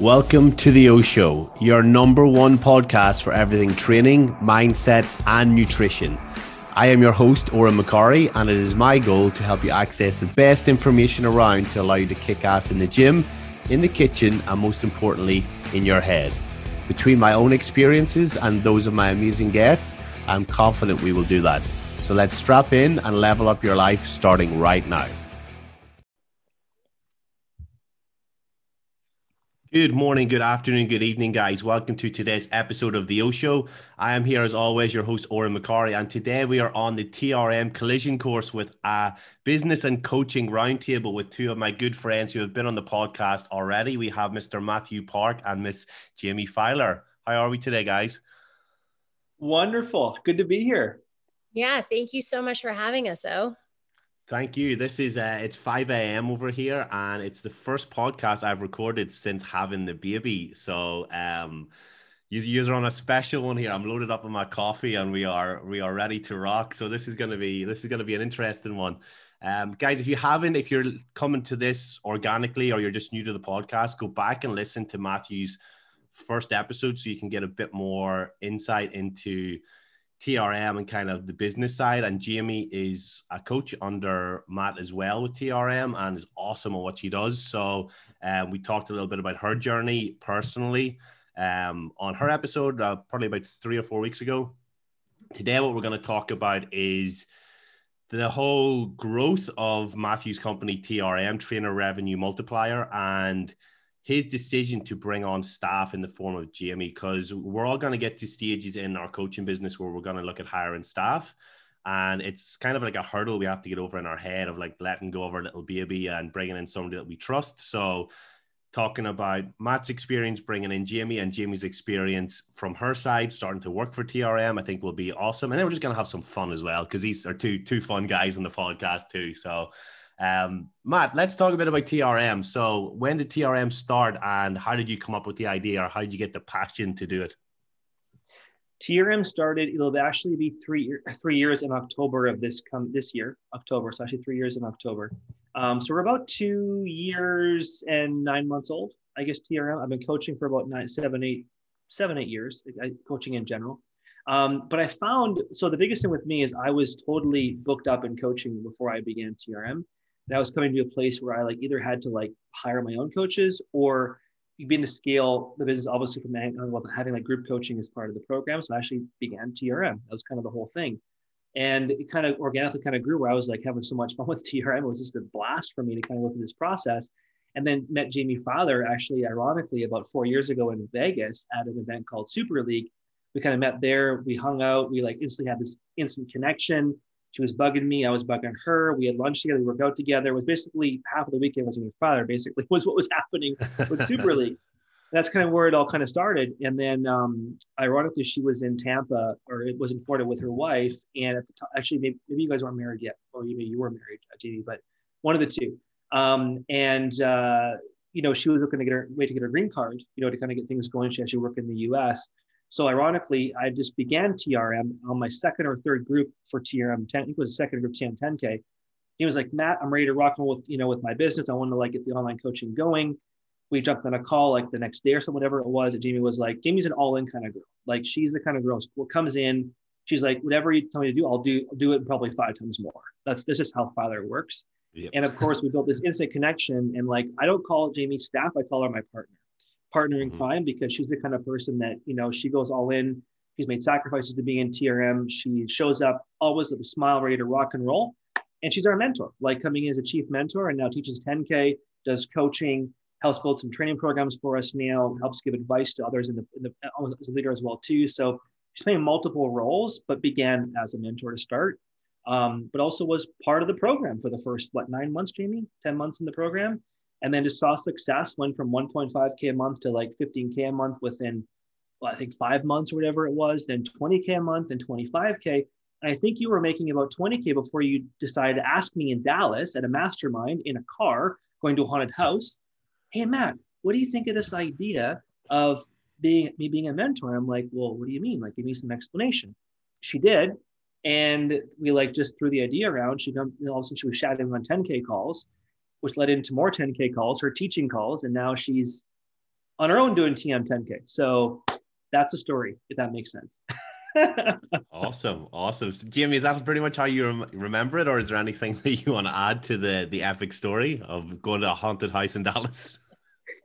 Welcome to the O Show, your number one podcast for everything training, mindset, and nutrition. I am your host, Odhran McCorry, and it is my goal to help you access the best information around to allow you to kick ass in the gym, in the kitchen, and most importantly, in your head. Between my own experiences and those of my amazing guests, I'm confident we will do that. So let's strap in and level up your life starting right now. Good morning, good afternoon, good evening, guys. Welcome to today's episode of the O Show. I am here as always, your host, Odhran McCorry, and today we are on the TRM collision course with a business and coaching roundtable with two of my good friends who have been on the podcast already. We have Mr. Mathew Park and Miss Jaime Filer. How are we today, guys? Wonderful. Good to be here. Yeah, thank you so much for having us, O. Thank you. This is uh, it's 5 a.m. over here, and it's the first podcast I've recorded since having the baby. So um you you are on a special one here. I'm loaded up on my coffee and we are we are ready to rock. So this is gonna be this is gonna be an interesting one. Um, guys, if you haven't, if you're coming to this organically or you're just new to the podcast, go back and listen to Mathew's first episode so you can get a bit more insight into TRM and kind of the business side. And Jaime is a coach under Matt as well with TRM and is awesome at what she does. So um, we talked a little bit about her journey personally um, on her episode, uh, probably about three or four weeks ago. Today, what we're going to talk about is the whole growth of Mathew's company, TRM, Trainer Revenue Multiplier, and his decision to bring on staff in the form of Jaime, because we're all going to get to stages in our coaching business where we're going to look at hiring staff. And it's kind of like a hurdle we have to get over in our head of like letting go of our little baby and bringing in somebody that we trust. So, talking about Matt's experience bringing in Jaime and Jaime's experience from her side, starting to work for TRM, I think will be awesome. And then we're just going to have some fun as well because these are two two fun guys on the podcast too. So um, Matt, let's talk a bit about TRM. So, when did TRM start, and how did you come up with the idea, or how did you get the passion to do it? TRM started. It'll actually be three three years in October of this come this year, October. So actually three years in October. Um, so we're about two years and nine months old, I guess. TRM. I've been coaching for about nine, seven, eight, seven, eight years. Coaching in general. Um, but I found so the biggest thing with me is I was totally booked up in coaching before I began TRM I was coming to a place where I like either had to like hire my own coaches or begin to scale the business obviously from having like group coaching as part of the program. So I actually began TRM. That was kind of the whole thing. And it kind of organically kind of grew where I was like having so much fun with TRM. It was just a blast for me to kind of go through this process. And then met Jaime Filer actually, ironically, about four years ago in Vegas at an event called Super League. We kind of met there. We hung out. We like instantly had this instant connection. She was bugging me. I was bugging her. We had lunch together. We worked out together. It was basically half of the weekend was with my father, basically, was what was happening with Super League. That's kind of where it all kind of started. And then, um, ironically, she was in Tampa or it was in Florida with her wife. And at the time, actually, maybe, maybe you guys weren't married yet, or maybe you were married, uh, Jaime, but one of the two. Um, and, uh, you know, she was looking to get her way to get her green card, you know, to kind of get things going. She actually worked in the US. So ironically, I just began TRM on my second or third group for TRM 10. I think it was a second group TRM 10K. He was like, Matt, I'm ready to rock and roll with, you know, with my business. I want to like get the online coaching going. We jumped on a call like the next day or something, whatever it was. And Jaime was like, Jaime's an all-in kind of girl. Like she's the kind of girl who comes in, she's like, whatever you tell me to do, I'll do, I'll do it probably five times more. That's this is how Filer works. Yep. And of course, we built this instant connection. And like, I don't call Jaime staff, I call her my partner partner in mm-hmm. crime because she's the kind of person that you know she goes all in. She's made sacrifices to be in trm she shows up always with a smile ready to rock and roll. And she's our mentor like coming in as a chief mentor and now teaches 10k does coaching helps build some training programs for us now helps give advice to others in the, in the as a leader as well too. So she's playing multiple roles but began as a mentor to start um, but also was part of the program for the first what nine months jaime? 10 months in the program and then just saw success went from 1.5k a month to like 15k a month within well, i think five months or whatever it was then 20k a month and 25k and i think you were making about 20k before you decided to ask me in dallas at a mastermind in a car going to a haunted house. Hey matt what do you think of this idea of being me being a mentor? I'm like well what do you mean? Like give me some explanation. She did. And we like just threw the idea around. She all of a sudden she was shouting on 10k calls which led into more 10K calls, her teaching calls. And now she's on her own doing TM 10K. So that's the story, if that makes sense. awesome, awesome. So, Jaime, is that pretty much how you rem- remember it, or is there anything that you want to add to the the epic story of going to a haunted house in Dallas?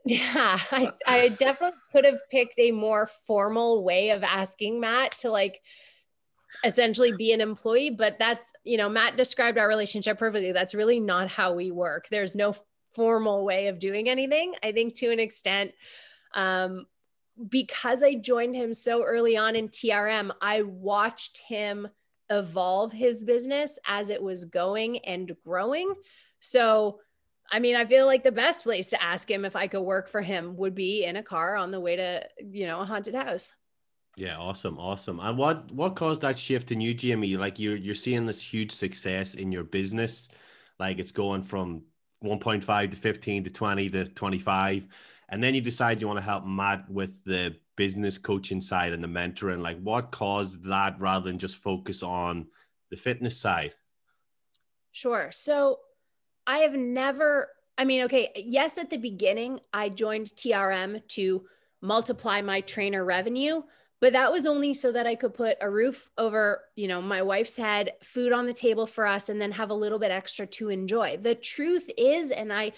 Yeah, I, I definitely could have picked a more formal way of asking Matt to like essentially be an employee, but that's, you know, Matt described our relationship perfectly. That's really not how we work. There's no formal way of doing anything. I think to an extent, um, because I joined him so early on in TRM, I watched him evolve his business as it was going and growing. So, I mean, I feel like the best place to ask him if I could work for him would be in a car on the way to, you know, a haunted house. Yeah, awesome, awesome. And what what caused that shift in you, Jaime? Like you're you're seeing this huge success in your business, like it's going from 1.5 to 15 to 20 to 25 and then you decide you want to help Matt with the business coaching side and the mentoring. Like, what caused that rather than just focus on the fitness side? Sure. So, I have never, I mean, okay, yes, at the beginning, I joined TRM to multiply my trainer revenue but that was only so that i could put a roof over you know my wife's head food on the table for us and then have a little bit extra to enjoy the truth is and i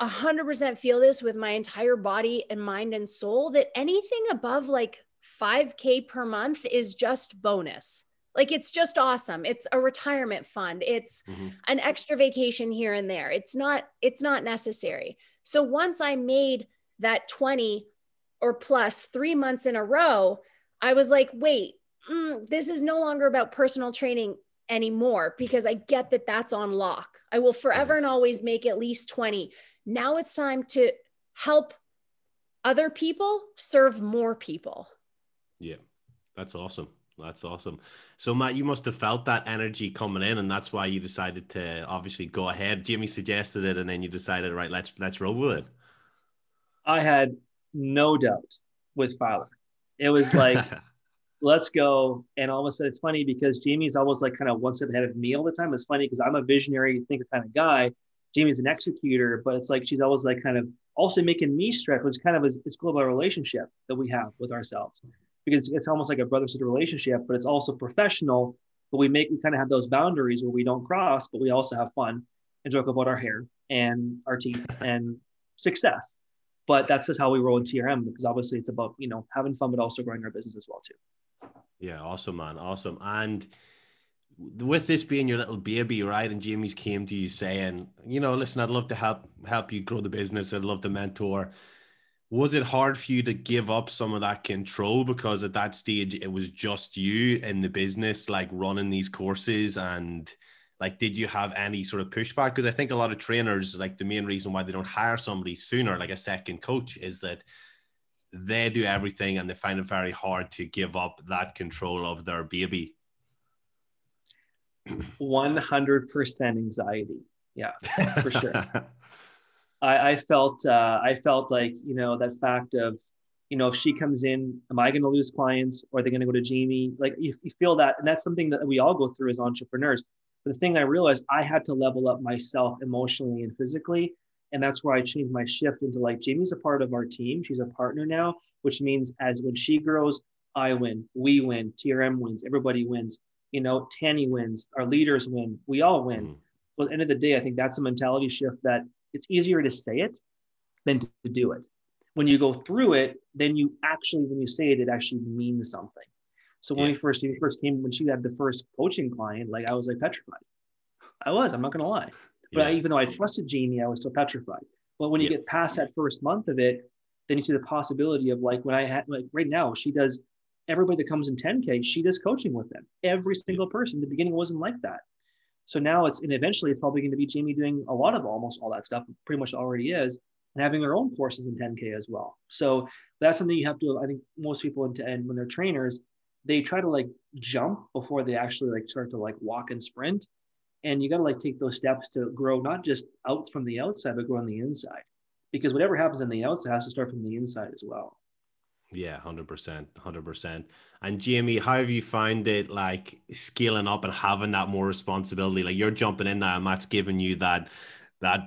100% feel this with my entire body and mind and soul that anything above like 5K per month is just bonus. Like it's just awesome. It's a retirement fund. It's mm-hmm. an extra vacation here and there. It's not it's not necessary. So once I made that 20 or plus 3 months in a row, I was like, "Wait, mm, this is no longer about personal training anymore because I get that that's on lock. I will forever mm-hmm. and always make at least 20 now it's time to help other people serve more people. Yeah, that's awesome. That's awesome. So Matt, you must have felt that energy coming in, and that's why you decided to obviously go ahead. Jimmy suggested it, and then you decided, right, let's let's roll with it. I had no doubt with Filer. It was like, let's go. And all of a sudden, it's funny because Jaime's always like kind of one step ahead of me all the time. It's funny because I'm a visionary thinker kind of guy, Jaime's an executor, but it's like she's always like kind of also making me stretch, which kind of is, is cool about a relationship that we have with ourselves because it's almost like a brother sister relationship, but it's also professional. But we make we kind of have those boundaries where we don't cross, but we also have fun and joke about our hair and our teeth and success. But that's just how we roll in TRM because obviously it's about you know having fun, but also growing our business as well too. Yeah, awesome, man, awesome. And with this being your little baby, right? And Jaime's came to you saying, you know, listen, I'd love to help help you grow the business. I'd love to mentor. Was it hard for you to give up some of that control because at that stage it was just you in the business, like running these courses and like did you have any sort of pushback because i think a lot of trainers like the main reason why they don't hire somebody sooner like a second coach is that they do everything and they find it very hard to give up that control of their baby 100% anxiety. Yeah, for sure. I, I, felt uh, I felt like you know that fact of you know if she comes in, am I going to lose clients or are they going to go to Jaime? Like you, you feel that, and that's something that we all go through as entrepreneurs. But the thing I realized I had to level up myself emotionally and physically, and that's where I changed my shift into like Jaime's a part of our team. She's a partner now, which means as when she grows, I win, we win, TRM wins, everybody wins you know, Tanny wins, our leaders win, we all win. Mm. But at the end of the day, I think that's a mentality shift that it's easier to say it than to do it. When you go through it, then you actually, when you say it, it actually means something. So when yeah. we first when we first came, when she had the first coaching client, like I was like petrified. I was, I'm not gonna lie. But yeah. I, even though I trusted Jaime, I was still petrified. But when you yeah. get past that first month of it, then you see the possibility of like when I had like right now, she does everybody that comes in 10K, she does coaching with them. Every single person. The beginning wasn't like that. So now it's, and eventually it's probably going to be Jaime doing a lot of almost all that stuff, pretty much already is, and having their own courses in 10K as well. So that's something you have to, I think most people, and when they're trainers, they try to like jump before they actually like start to like walk and sprint. And you got to like take those steps to grow, not just out from the outside, but grow on the inside. Because whatever happens on the outside has to start from the inside as well. Yeah, hundred percent, hundred percent. And Jaime, how have you found it like scaling up and having that more responsibility? Like you're jumping in now, and Matt's giving you that that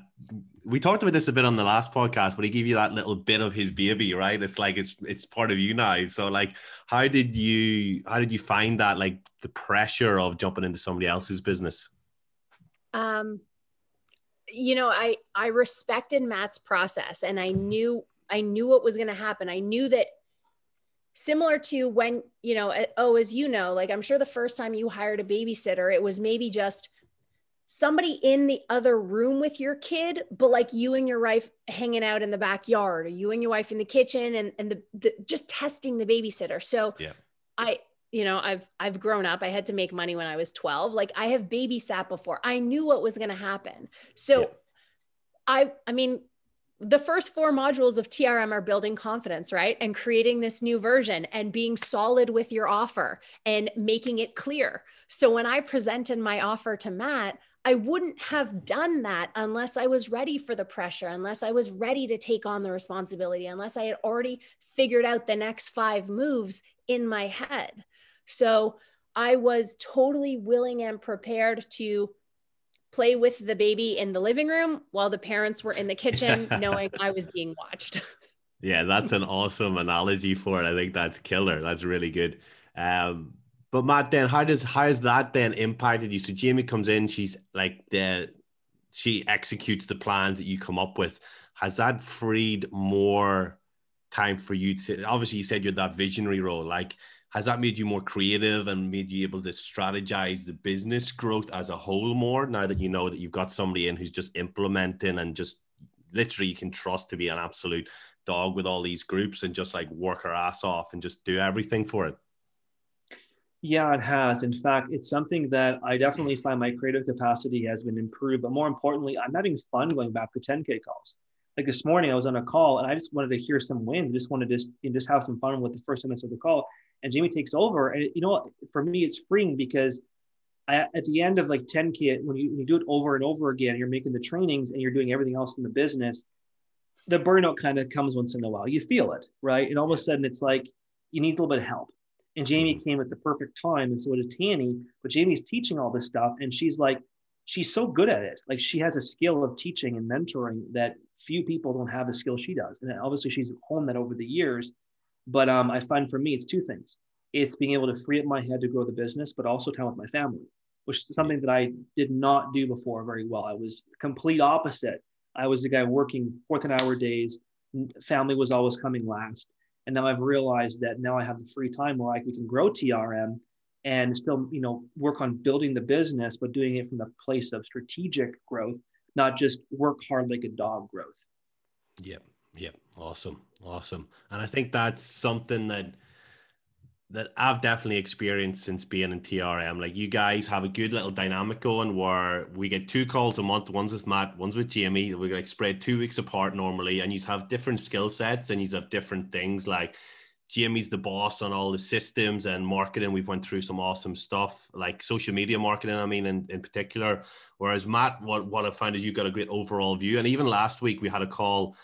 we talked about this a bit on the last podcast, but he gave you that little bit of his baby, right? It's like it's it's part of you now. So like, how did you how did you find that like the pressure of jumping into somebody else's business? Um, you know, I I respected Matt's process, and I knew I knew what was going to happen. I knew that similar to when you know, oh, as you know, like I'm sure the first time you hired a babysitter, it was maybe just somebody in the other room with your kid, but like you and your wife hanging out in the backyard or you and your wife in the kitchen and, and the, the just testing the babysitter. So yeah. I, you know, I've, I've grown up. I had to make money when I was 12. Like I have babysat before. I knew what was going to happen. So yeah. I, I mean, the first four modules of TRM are building confidence, right? And creating this new version and being solid with your offer and making it clear. So when I presented my offer to Matt, I wouldn't have done that unless I was ready for the pressure, unless I was ready to take on the responsibility, unless I had already figured out the next five moves in my head. So I was totally willing and prepared to play with the baby in the living room while the parents were in the kitchen, knowing I was being watched. Yeah, that's an awesome analogy for it. I think that's killer. That's really good. Um, but Matt, then how does how has that then impacted you? So Jaime comes in, she's like the she executes the plans that you come up with. Has that freed more time for you to obviously you said you're that visionary role, like has that made you more creative and made you able to strategize the business growth as a whole more now that you know that you've got somebody in who's just implementing and just literally you can trust to be an absolute dog with all these groups and just like work her ass off and just do everything for it yeah, it has. In fact, it's something that I definitely find my creative capacity has been improved. But more importantly, I'm having fun going back to 10K calls. Like this morning, I was on a call and I just wanted to hear some wins. I just wanted to just, you know, just have some fun with the first minutes of the call. And Jaime takes over. And you know what? For me, it's freeing because I, at the end of like 10K, when you, when you do it over and over again, you're making the trainings and you're doing everything else in the business, the burnout kind of comes once in a while. You feel it, right? And all of a sudden, it's like you need a little bit of help and Jaime came at the perfect time, and so did Tanny. But Jaime's teaching all this stuff, and she's like, she's so good at it. Like she has a skill of teaching and mentoring that few people don't have the skill she does. And obviously, she's honed that over the years. But um, I find for me, it's two things. It's being able to free up my head to grow the business, but also time with my family, which is something that I did not do before very well. I was complete opposite. I was the guy working 14 hour days. Family was always coming last. And now I've realized that now I have the free time where I, we can grow TRM and still, you know, work on building the business, but doing it from the place of strategic growth, not just work hard like a dog growth. Yep. Yep. Awesome. Awesome. And I think that's something that that I've definitely experienced since being in TRM. Like you guys have a good little dynamic going where we get two calls a month. One's with Matt, one's with Jaime. We like spread two weeks apart normally, and you have different skill sets and you have different things. Like Jaime's the boss on all the systems and marketing. We've went through some awesome stuff, like social media marketing. I mean, in, in particular. Whereas Matt, what what I found is you've got a great overall view. And even last week we had a call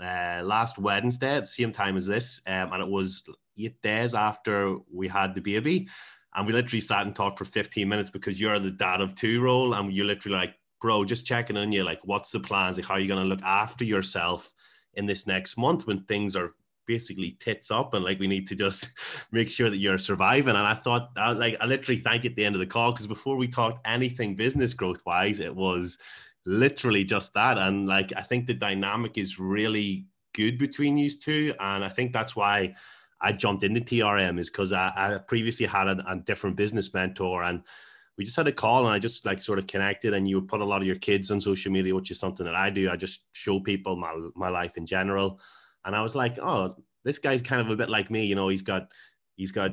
uh, last Wednesday at the same time as this, um, and it was eight days after we had the baby. And we literally sat and talked for 15 minutes because you're the dad of two role. And you're literally like, bro, just checking on you. Like, what's the plans? Like, how are you going to look after yourself in this next month when things are basically tits up and like we need to just make sure that you're surviving. And I thought, I like, I literally thank you at the end of the call because before we talked anything business growth wise, it was literally just that. And like, I think the dynamic is really good between these two. And I think that's why I jumped into TRM is because I, I, previously had a, a, different business mentor and we just had a call and I just like sort of connected and you put a lot of your kids on social media, which is something that I do. I just show people my, my life in general. And I was like, oh, this guy's kind of a bit like me. You know, he's got, he's got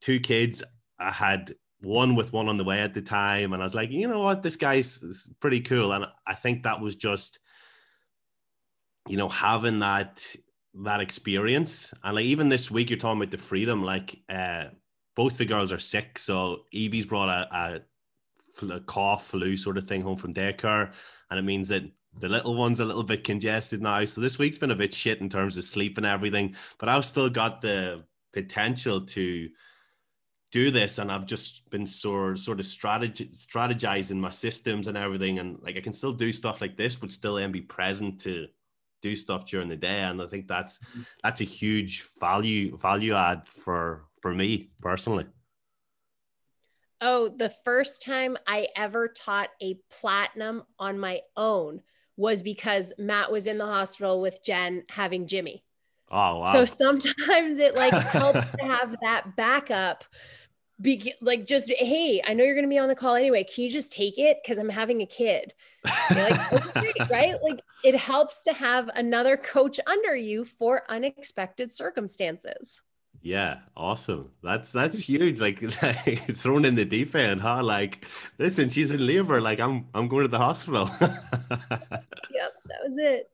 two kids. I had one with one on the way at the time. And I was like, you know what, this guy's pretty cool. And I think that was just, you know, having that that experience. And like even this week, you're talking about the freedom. Like uh, both the girls are sick, so Evie's brought a, a, a cough, flu sort of thing home from daycare, and it means that the little one's a little bit congested now. So this week's been a bit shit in terms of sleep and everything, but I've still got the potential to do this and I've just been sort sort of strategy strategizing my systems and everything and like I can still do stuff like this but still then be present to do stuff during the day and I think that's mm-hmm. that's a huge value value add for for me personally. Oh, the first time I ever taught a platinum on my own was because Matt was in the hospital with Jen having Jimmy. Oh, wow. So sometimes it like helps to have that backup be like just hey i know you're going to be on the call anyway. Can you just take it? Because i'm having a kid. Like okay right? Like it helps to have another coach under you for unexpected circumstances. Yeah awesome. That's that's huge like, like thrown in the deep end huh? Like listen she's in labor like i'm i'm going to the hospital. Yep that was it.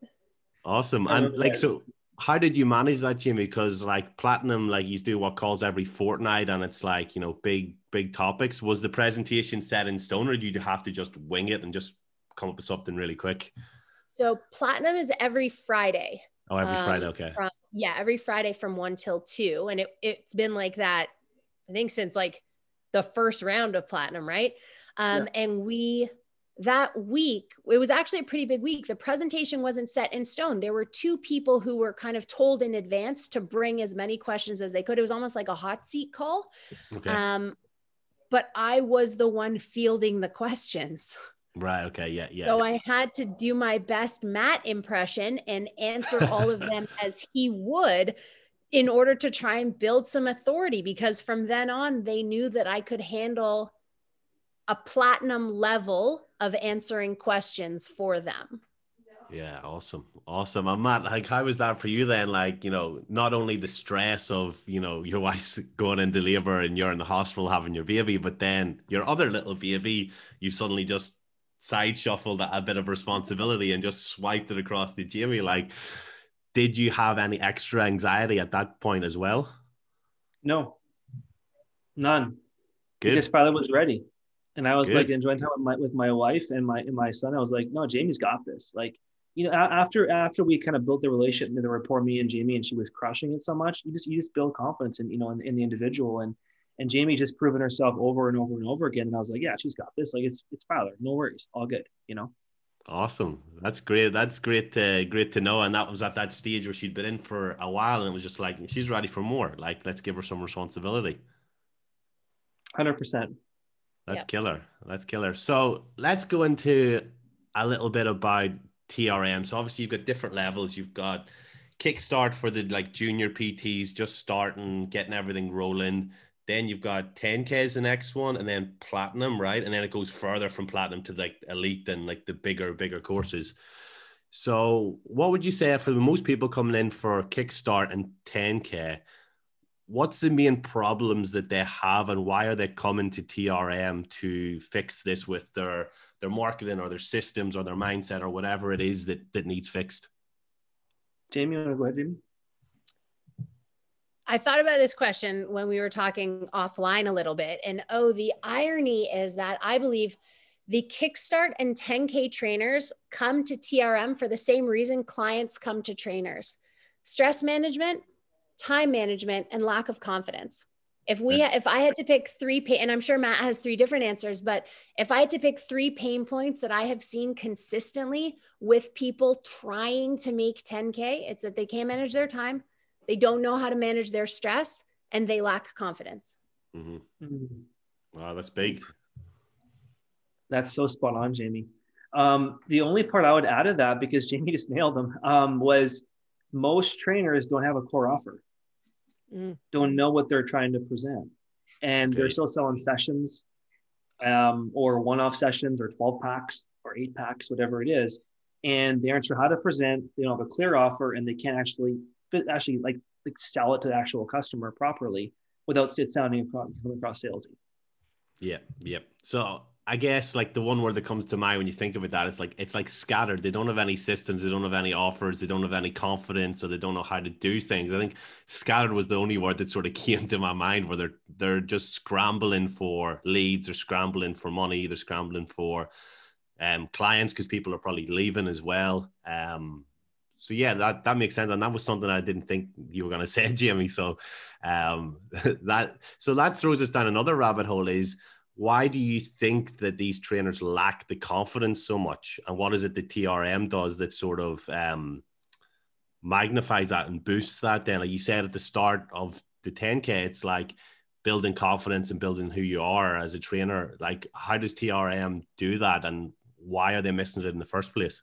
Awesome. And like so how did you manage that, Jimmy? Because like platinum, like you do what calls every fortnight, and it's like you know big big topics. Was the presentation set in stone, or did you have to just wing it and just come up with something really quick? So platinum is every Friday. Oh, every um, Friday, okay. From, yeah, every Friday from one till two, and it it's been like that. I think since like the first round of platinum, right? Um, yeah. And we that week, it was actually a pretty big week. The presentation wasn't set in stone. There were two people who were kind of told in advance to bring as many questions as they could. It was almost like a hot seat call. Okay. Um, but I was the one fielding the questions. Right. Okay. Yeah. Yeah. So I had to do my best Matt impression and answer all of them as he would in order to try and build some authority because from then on, they knew that I could handle a platinum level of answering questions for them. Yeah, awesome. Awesome. I'm not like how was that for you then? Like, you know, not only the stress of, you know, your wife's going into labor and you're in the hospital having your baby, but then your other little baby, you suddenly just side shuffled a bit of responsibility and just swiped it across to Jaime. Like, did you have any extra anxiety at that point as well? No, none. Good. Because Filer was ready. And I was Good. like enjoying time with my, with my wife and my and my son. I was like, no, Jaime's got this. Like, you know, after after we kind of built the relationship and the rapport, me and Jaime, and she was crushing it so much, you just you just build confidence in you know in, in the individual. And and Jamie just proven herself over and over and over again. And I was like, yeah, she's got this. Like it's it's Filer, no worries, all good, you know. Awesome. That's great. That's great. To, great to know. And that was at that stage where she'd been in for a while, and it was just like she's ready for more. Like let's give her some responsibility. Hundred percent. That's yep. killer. That's killer. So let's go into a little bit about TRM. So obviously you've got different levels. You've got kickstart for the like junior PTs, just starting, getting everything rolling. Then you've got 10K is the next one, and then platinum, right? And then it goes further from platinum to like elite and like the bigger, bigger courses. So, what would you say for the most people coming in for Kickstart and 10K? What's the main problems that they have and why are they coming to TRM to fix this with their their marketing or their systems or their mindset or whatever it is that that needs fixed? Jaime, you want to go ahead, Jaime? I thought about this question when we were talking offline a little bit. And oh, the irony is that I believe the Kickstart and 10K trainers come to TRM for the same reason clients come to trainers stress management time management, and lack of confidence. If we, if I had to pick three pain, and I'm sure Matt has three different answers, but if I had to pick three pain points that I have seen consistently with people trying to make 10K, it's that they can't manage their time, they don't know how to manage their stress, and they lack confidence. Mm-hmm. Mm-hmm. Wow, that's big. That's so spot on, Jaime. Um, the only part I would add to that, because Jaime just nailed them, um, was most trainers don't have a core offer mm. don't know what they're trying to present. And okay. they're still selling sessions um, or one off sessions or 12 packs or eight packs, whatever it is. And they aren't sure how to present. They don't have a clear offer and they can't actually fit, actually like, like sell it to the actual customer properly without it sounding across, across salesy. Yeah. Yep. So I guess like the one word that comes to mind when you think of it that it's like it's like scattered. They don't have any systems, they don't have any offers, they don't have any confidence, or they don't know how to do things. I think scattered was the only word that sort of came to my mind where they're they're just scrambling for leads, they're scrambling for money, they're scrambling for um clients because people are probably leaving as well. Um so yeah, that that makes sense, and that was something I didn't think you were going to say, Jaime. So, um, that so that throws us down another rabbit hole. Is why do you think that these trainers lack the confidence so much, and what is it that TRM does that sort of um, magnifies that and boosts that? Then, like you said at the start of the 10k, it's like building confidence and building who you are as a trainer. Like, how does TRM do that, and why are they missing it in the first place?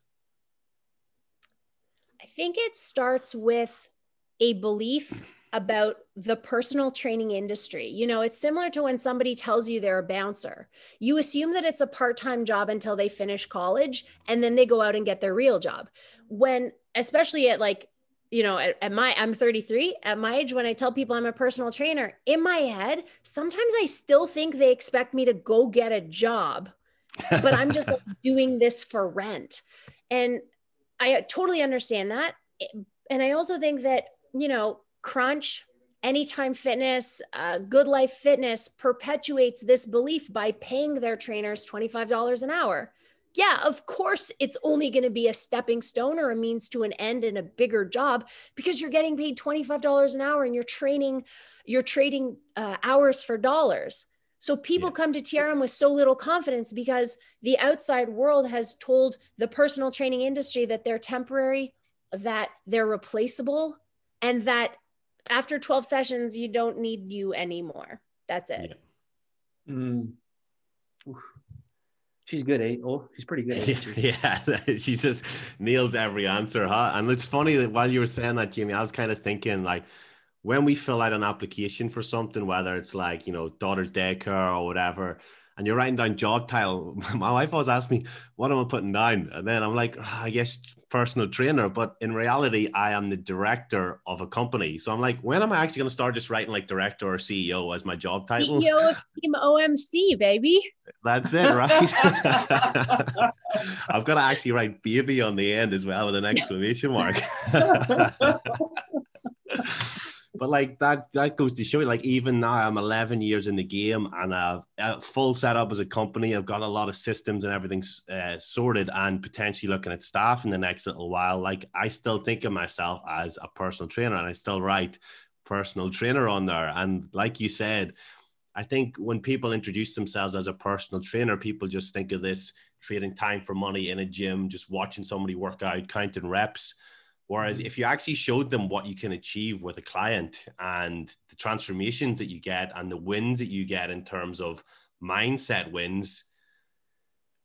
I think it starts with a belief about the personal training industry. You know, it's similar to when somebody tells you they're a bouncer. You assume that it's a part time job until they finish college and then they go out and get their real job. When, especially at like, you know, at, at, my, I'm 33 at my age, when I tell people I'm a personal trainer, in my head, sometimes I still think they expect me to go get a job, but I'm just like doing this for rent. And I totally understand that. And I also think that, you know, Crunch, Anytime Fitness, uh, GoodLife Fitness perpetuates this belief by paying their trainers $25 an hour. Yeah, of course, it's only going to be a stepping stone or a means to an end in a bigger job because you're getting paid $25 an hour and you're training, you're trading uh, hours for dollars. So people yeah. come to TRM with so little confidence because the outside world has told the personal training industry that they're temporary, that they're replaceable, and that after 12 sessions, you don't need you anymore. That's it. Yeah. Mm. She's good, eh? Oh, she's pretty good. She? yeah, she just nails every answer, huh? And it's funny that while you were saying that, Jimmy, I was kind of thinking like, when we fill out an application for something, whether it's like, you know, daughter's daycare or whatever, and you're writing down job title, my wife always asks me, what am I putting down? And then I'm like, oh, I guess personal trainer. But in reality, I am the director of a company. So I'm like, when am I actually going to start just writing like director or CEO as my job title? CEO of Team OMC, baby. That's it, right? I've got to actually write baby on the end as well with an exclamation mark but like that that goes to show you like even now i'm 11 years in the game and i've a full setup as a company. I've got a lot of systems and everything's uh, sorted and potentially looking at staff in the next little while. Like i still think of myself as a personal trainer and i still write personal trainer on there. And like you said i think when people introduce themselves as a personal trainer people just think of this trading time for money in a gym just watching somebody work out counting reps Whereas mm-hmm. if you actually showed them what you can achieve with a client and the transformations that you get and the wins that you get in terms of mindset wins,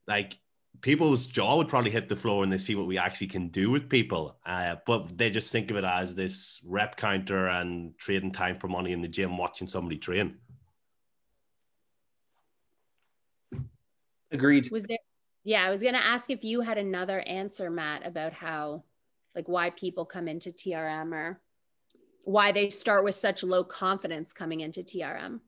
like people's jaw would probably hit the floor when they see what we actually can do with people. Uh, but they just think of it as this rep counter and trading time for money in the gym, watching somebody train. Agreed. Was there? Yeah, I was going to ask if you had another answer, Matt, about how like why people come into TRM or why they start with such low confidence coming into TRM?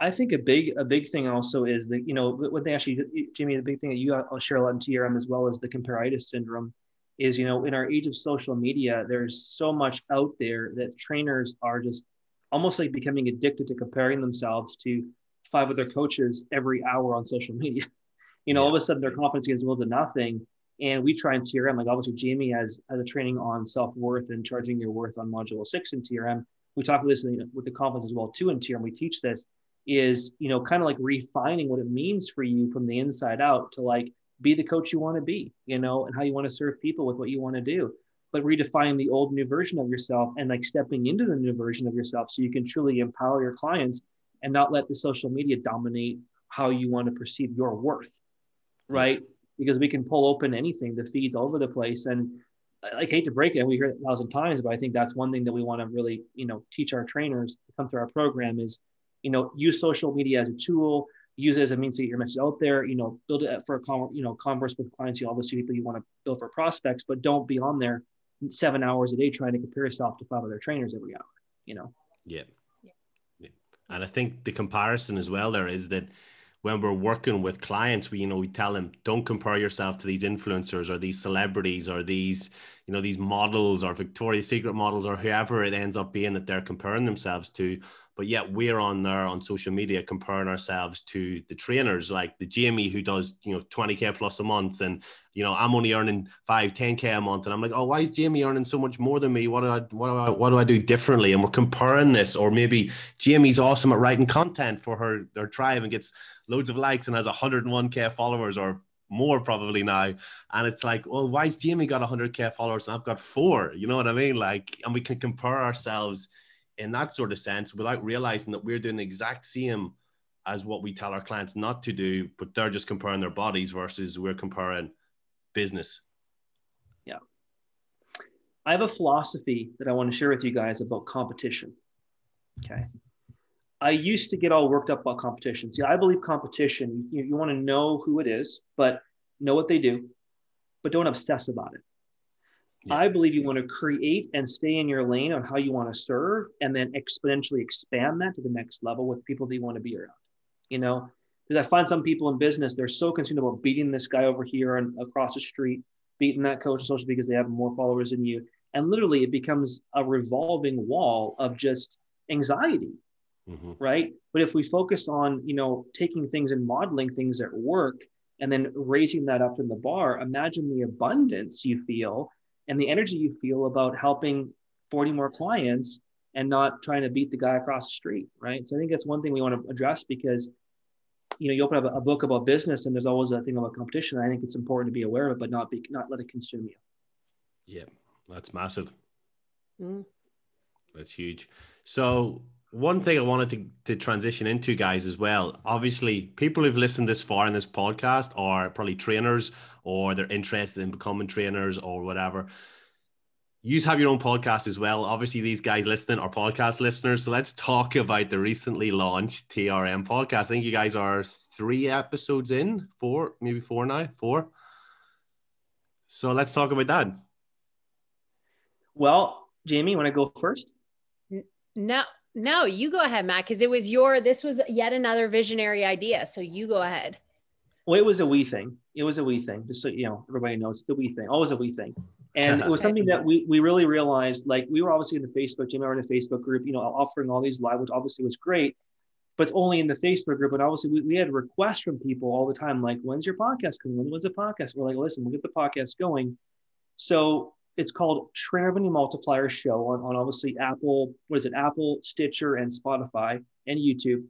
I think a big a big thing also is that you know what they actually Jimmy the big thing that you I'll share a lot in TRM as well as the comparitis syndrome is you know in our age of social media there's so much out there that trainers are just almost like becoming addicted to comparing themselves to five other coaches every hour on social media. You know, yeah. all of a sudden their confidence gets equal to nothing and we try in TRM, like obviously Jaime has, has a training on self-worth and charging your worth on module six in TRM. We talk about this with the conference as well too in TRM. We teach this is, you know, kind of like refining what it means for you from the inside out to like be the coach you want to be, you know, and how you want to serve people with what you want to do. But redefining the old new version of yourself and like stepping into the new version of yourself so you can truly empower your clients and not let the social media dominate how you want to perceive your worth. Right because we can pull open anything, the feeds all over the place. And I hate to break it, we hear it a thousand times, but I think that's one thing that we want to really, you know, teach our trainers to come through our program is, you know, use social media as a tool, use it as a means to get your message out there, you know, build it for a con- you know, converse with clients, you obviously people you want to build for prospects, but don't be on there seven hours a day trying to compare yourself to five other trainers every hour, you know? Yeah. yeah. yeah. And I think the comparison as well there is that when we're working with clients, we you know we tell them don't compare yourself to these influencers or these celebrities or these you know these models or Victoria's Secret models or whoever it ends up being that they're comparing themselves to. But yet we're on there on social media comparing ourselves to the trainers like the Jaime who does you know 20k plus a month, and you know I'm only earning five 10k a month, and I'm like, oh, why is Jaime earning so much more than me? What do I what do I what do I do differently? And we're comparing this, or maybe Jaime's awesome at writing content for her their tribe and gets loads of likes and has 101k followers or more probably now. And it's like, well, why's Jaime got 100k followers and I've got four? You know what I mean? Like, and we can compare ourselves in that sort of sense without realizing that we're doing the exact same as what we tell our clients not to do, but they're just comparing their bodies versus we're comparing business. Yeah. I have a philosophy that I want to share with you guys about competition. Okay. I used to get all worked up about competition. See, I believe competition, you, you want to know who it is, but know what they do, but don't obsess about it. Yeah. I believe you want to create and stay in your lane on how you want to serve and then exponentially expand that to the next level with people that you want to be around. You know, because I find some people in business, they're so consumed about beating this guy over here and across the street, beating that coach on social because they have more followers than you. And literally it becomes a revolving wall of just anxiety. Mm-hmm. Right. But if we focus on, you know, taking things and modeling things at work and then raising that up in the bar, imagine the abundance you feel and the energy you feel about helping 40 more clients and not trying to beat the guy across the street, right? So I think that's one thing we want to address because you know you open up a book about business and there's always a thing about competition. I think it's important to be aware of it, but not be not let it consume you. Yeah, that's massive. Mm. That's huge. So one thing I wanted to, to transition into, guys, as well. Obviously, people who've listened this far in this podcast are probably trainers or they're interested in becoming trainers or whatever. You have your own podcast as well. Obviously, these guys listening are podcast listeners. So let's talk about the recently launched TRM podcast. I think you guys are three episodes in, four, maybe four now, four. So let's talk about that. Well, Jaime, you want to go first? No, no, you go ahead, Matt, because it was your, this was yet another visionary idea. So you go ahead. Well, it was a wee thing. It was a wee thing. Just so you know, everybody knows the wee thing. Always a wee thing. And it was something that we we really realized. Like we were obviously in the Facebook, Jim, in the Facebook group, you know, offering all these live, which obviously was great. But it's only in the Facebook group. And obviously we, we had requests from people all the time, like, when's your podcast coming? When's the podcast? We're like, listen, we'll get the podcast going. So it's called Revenue Multiplier Show on, on obviously Apple, what is it, Apple, Stitcher, and Spotify and YouTube.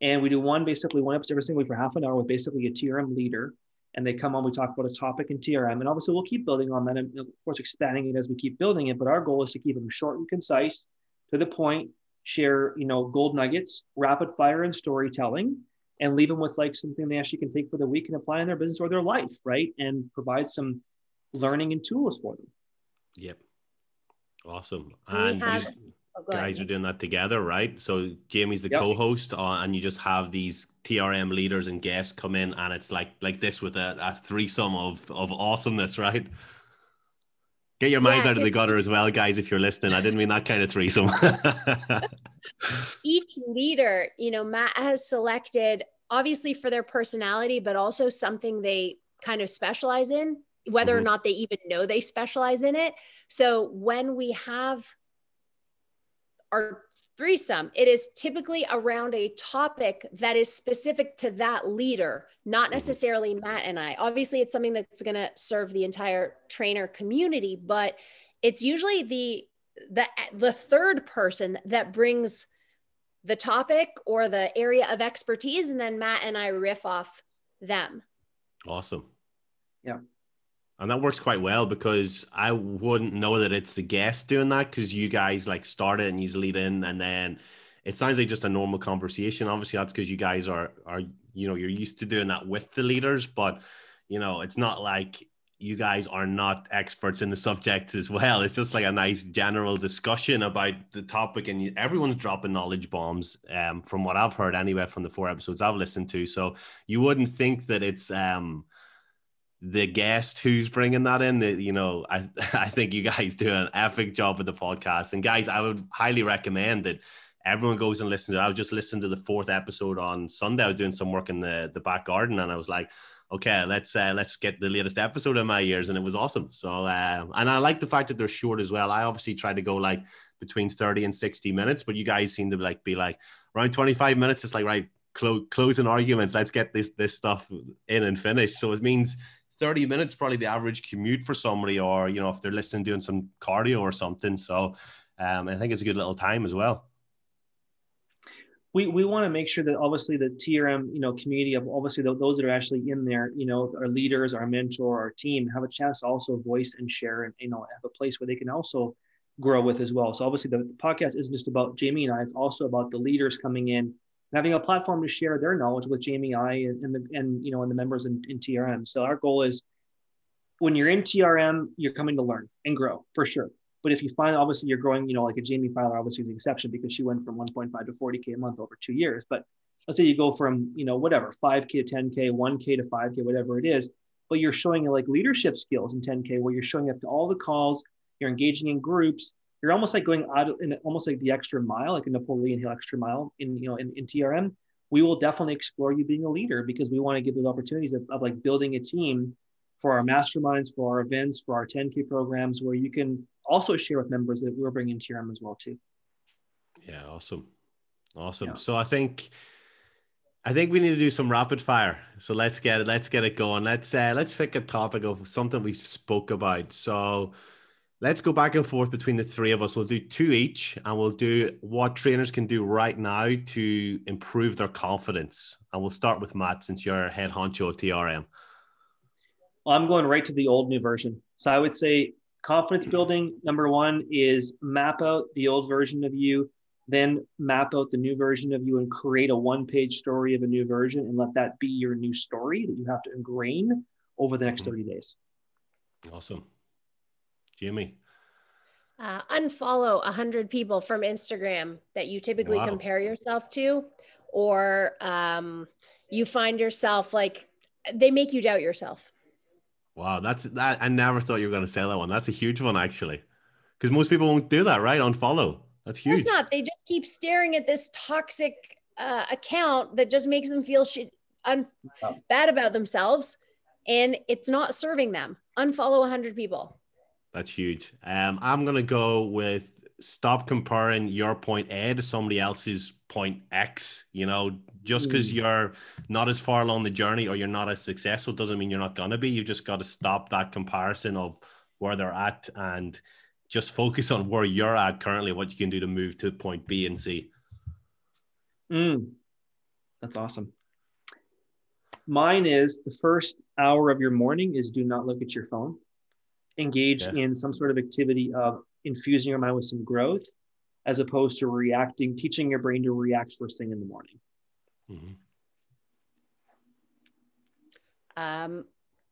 And we do one basically one episode every single week for half an hour with basically a TRM leader. And they come on, we talk about a topic in TRM. And obviously we'll keep building on that and of course expanding it as we keep building it. But our goal is to keep them short and concise, to the point, share, you know, gold nuggets, rapid fire and storytelling, and leave them with like something they actually can take for the week and apply in their business or their life, right? And provide some learning and tools for them. Yep. Awesome. And have, oh, guys are doing that together, right? So Jaime's the yep. co-host, uh, and you just have these TRM leaders and guests come in, and it's like like this with a, a threesome of of awesomeness, right? Get your minds yeah, out of the gutter as well, guys, if you're listening. I didn't mean that kind of threesome. Each leader, you know, Matt has selected obviously for their personality, but also something they kind of specialize in whether mm-hmm. or not they even know they specialize in it. So when we have our threesome, it is typically around a topic that is specific to that leader, not mm-hmm. necessarily Matt and I. Obviously, it's something that's going to serve the entire trainer community, but it's usually the the the third person that brings the topic or the area of expertise and then Matt and I riff off them. Awesome. Yeah. And that works quite well because I wouldn't know that it's the guest doing that because you guys like start it and you lead in and then it sounds like just a normal conversation. Obviously, that's because you guys are are you know you're used to doing that with the leaders, but you know it's not like you guys are not experts in the subject as well. It's just like a nice general discussion about the topic, and everyone's dropping knowledge bombs. Um, from what I've heard, anyway, from the four episodes I've listened to, so you wouldn't think that it's um the guest who's bringing that in. You know, I I think you guys do an epic job with the podcast. And guys, I would highly recommend that everyone goes and listens to it. I was just listening to the fourth episode on Sunday. I was doing some work in the the back garden, and I was like, okay, let's uh, let's get the latest episode in my ears, and it was awesome. So, uh, and I like the fact that they're short as well. I obviously try to go like between thirty and sixty minutes, but you guys seem to like be like around twenty five minutes. It's like right, clo- closing arguments. Let's get this this stuff in and finished. So it means 30 minutes probably the average commute for somebody or you know if they're listening doing some cardio or something. So um, i think it's a good little time as well. We, we want to make sure that obviously the TRM you know community of obviously those that are actually in there you know our leaders our mentor our team have a chance to also voice and share and you know have a place where they can also grow with as well. So obviously the podcast isn't just about Jaime and I it's also about the leaders coming in having a platform to share their knowledge with Jaime I and, the and you know and the members in, in TRM so our goal is when you're in TRM you're coming to learn and grow for sure but if you find obviously you're growing, you know, like a Jaime Filer obviously the exception because she went from 1.5 to 40k a month over two years. But let's say you go from you know whatever 5k to 10k, 1k to 5k, whatever it is, but you're showing like leadership skills in 10k where you're showing up to all the calls, you're engaging in groups. You're almost like going out in almost like the extra mile, like a Napoleon Hill extra mile in you know in, in TRM. We will definitely explore you being a leader because we want to give those opportunities of, of like building a team for our masterminds, for our events, for our 10K programs, where you can also share with members that we're bringing TRM as well too. Yeah, awesome, awesome. Yeah. So I think, I think we need to do some rapid fire. So let's get it, let's get it going. Let's uh, let's pick a topic of something we spoke about. So let's go back and forth between the three of us. We'll do two each, and we'll do what trainers can do right now to improve their confidence. And we'll start with Matt since you're head honcho of TRM. Well, I'm going right to the old new version. So I would say confidence building number one is map out the old version of you, then map out the new version of you and create a one page story of a new version and let that be your new story that you have to ingrain over the next mm-hmm. 30 days. Awesome. Jimmy. Uh, unfollow 100 people from Instagram that you typically wow. compare yourself to, or um, you find yourself like they make you doubt yourself. Wow, that's that. I never thought you were going to say that one. That's a huge one, actually, because most people won't do that, right? Unfollow. That's huge. It's not. They just keep staring at this toxic uh, account that just makes them feel shit, un- bad about themselves, and it's not serving them. Unfollow 100 people. That's huge. Um, I'm gonna go with stop comparing your point A to somebody else's point X. You know, just because mm. you're not as far along the journey or you're not as successful doesn't mean you're not gonna be. You just got to stop that comparison of where they're at and just focus on where you're at currently, what you can do to move to point B and C. Mm. That's awesome. Mine is the first hour of your morning is do not look at your phone. Engage yeah. in some sort of activity of infusing your mind with some growth as opposed to reacting, teaching your brain to react first thing in the morning. Mm-hmm. Um,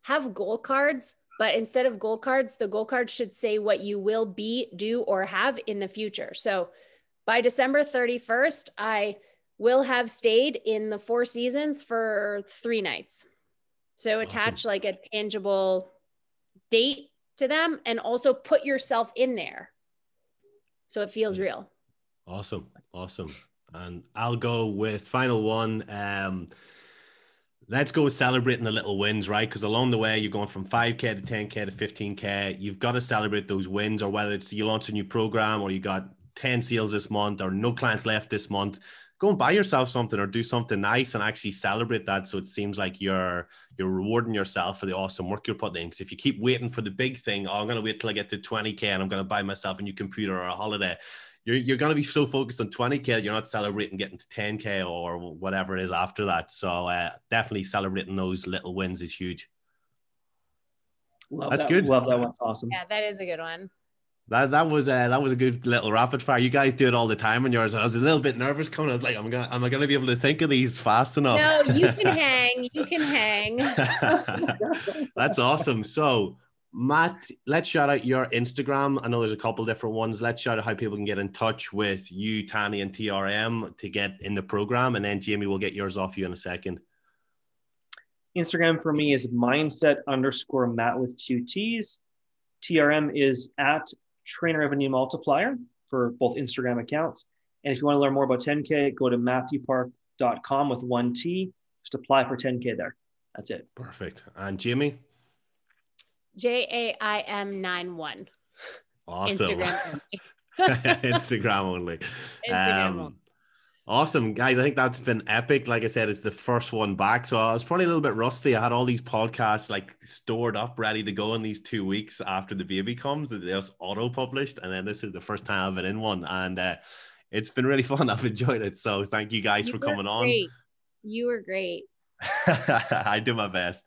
have goal cards, but instead of goal cards, the goal card should say what you will be, do, or have in the future. So by December 31st, I will have stayed in the Four Seasons for three nights. So attach awesome. like a tangible date to them and also put yourself in there. So it feels real. Awesome. Awesome. And i'll go with final one. Um let's go with celebrating the little wins right? Because along the way you're going from 5k to 10k to 15k you've got to celebrate those wins or whether it's you launch a new program or you got 10 sales this month or no clients left this month go and buy yourself something or do something nice and actually celebrate that so it seems like you're you're rewarding yourself for the awesome work you're putting in. Because if you keep waiting for the big thing oh i'm going to wait till i get to 20k and i'm going to buy myself a new computer or a holiday you're, you're going to be so focused on 20k you're not celebrating getting to 10k or whatever it is after that. So uh, definitely celebrating those little wins is huge. Love that's that. good. love that one's awesome. Yeah that is a good one that that was uh, that was a good little rapid fire. You guys do it all the time in yours. I was a little bit nervous coming. I was like, I'm gonna am I gonna be able to think of these fast enough? No, you can hang. You can hang. That's awesome. So Matt, let's shout out your Instagram. I know there's a couple different ones. Let's shout out how people can get in touch with you, Tani, and TRM to get in the program. And then Jaime will get yours off you in a second. Instagram for me is mindset underscore Matt with two T's. TRM is at trainer revenue multiplier for both Instagram accounts. And if you want to learn more about 10K, go to mathewpark.com with one T. Just apply for 10K there. That's it. Perfect. And Jaime? J A I M 9 1. Awesome. Instagram. Instagram only. Instagram Um, only. Awesome, guys. I think that's been epic. Like I said, it's the first one back. So I was probably a little bit rusty. I had all these podcasts like stored up, ready to go in these two weeks after the baby comes. They just auto published. And then this is the first time I've been in one. And uh, it's been really fun. I've enjoyed it. So thank you guys You for coming on. You were great. I do my best.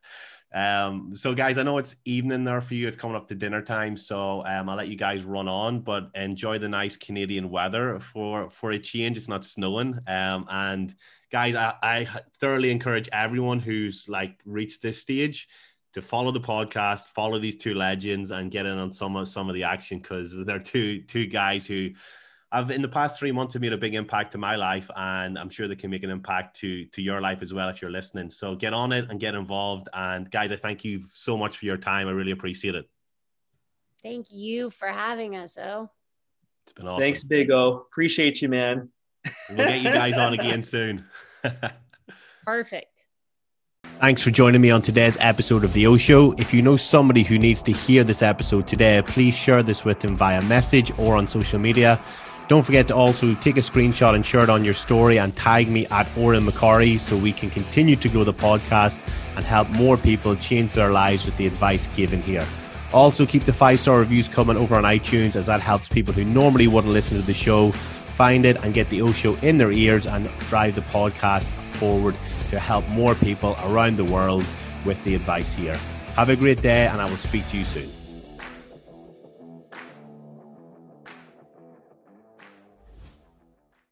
Um, so guys, I know it's evening there for you. It's coming up to dinner time, so um, I'll let you guys run on, but enjoy the nice Canadian weather for for a change. It's not snowing. Um, and guys, I, I thoroughly encourage everyone who's like reached this stage to follow the podcast, follow these two legends, and get in on some of some of the action because they're two two guys who I've in the past three months have made a big impact to my life, and I'm sure they can make an impact to to your life as well if you're listening. So get on it and get involved. And guys, I thank you so much for your time. I really appreciate it. Thank you for having us, Oh. It's been awesome. Thanks, Big O. Appreciate you, man. We'll get you guys on again soon. Perfect. Thanks for joining me on today's episode of The O Show. If you know somebody who needs to hear this episode today, please share this with them via message or on social media. Don't forget to also take a screenshot and share it on your story and tag me at Odhran McCorry so we can continue to grow the podcast and help more people change their lives with the advice given here. Also, keep the five star reviews coming over on iTunes as that helps people who normally wouldn't listen to the show find it and get the O Show in their ears and drive the podcast forward to help more people around the world with the advice here. Have a great day, and I will speak to you soon.